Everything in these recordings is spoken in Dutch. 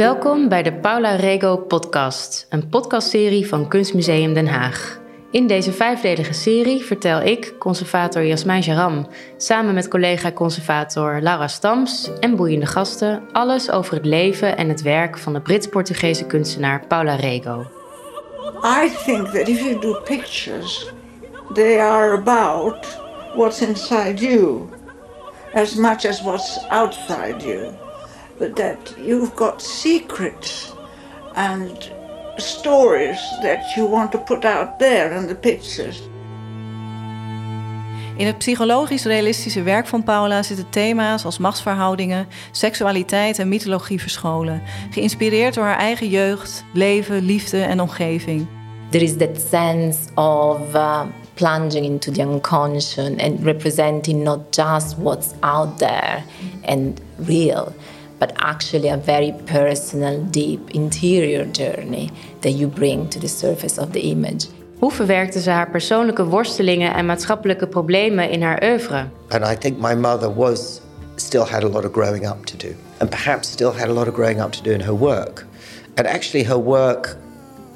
Welkom bij de Paula Rego podcast, een podcastserie van Kunstmuseum Den Haag. In deze vijfdelige serie vertel ik, conservator Jasmijn Jaram, samen met collega-conservator Laura Stams en boeiende gasten alles over het leven en het werk van de Brits-Portugese kunstenaar Paula Rego. I think that if you do pictures, they are about what's inside you as much as what's outside you. But that you've got secrets and stories that you want to put out there in the pictures. In het psychologisch-realistische werk van Paula zitten thema's als machtsverhoudingen, seksualiteit en mythologie verscholen, geïnspireerd door haar eigen jeugd, leven, liefde en omgeving. There is that sense of uh, plunging into the unconscious and representing not just what's out there and real, but actually a very personal, deep interior journey that you bring to the surface of the image. Hoe verwerkte ze haar persoonlijke worstelingen en maatschappelijke problemen in haar oeuvre? And I think my mother was still had a lot of growing up to do, and perhaps still had a lot of growing up to do in her work. And actually, her work,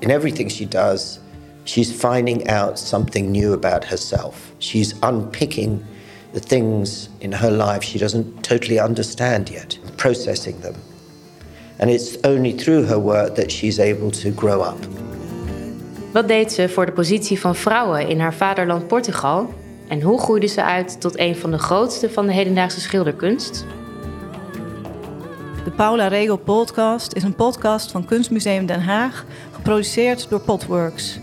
in everything she does, she's finding out something new about herself. She's unpicking the things in her life she doesn't totally understand yet, processing them. And it's only through her work that she's able to grow up. Wat deed ze voor de positie van vrouwen in haar vaderland Portugal? En hoe groeide ze uit tot een van de grootste van de hedendaagse schilderkunst? De Paula Rego podcast is een podcast van Kunstmuseum Den Haag, geproduceerd door Potworks.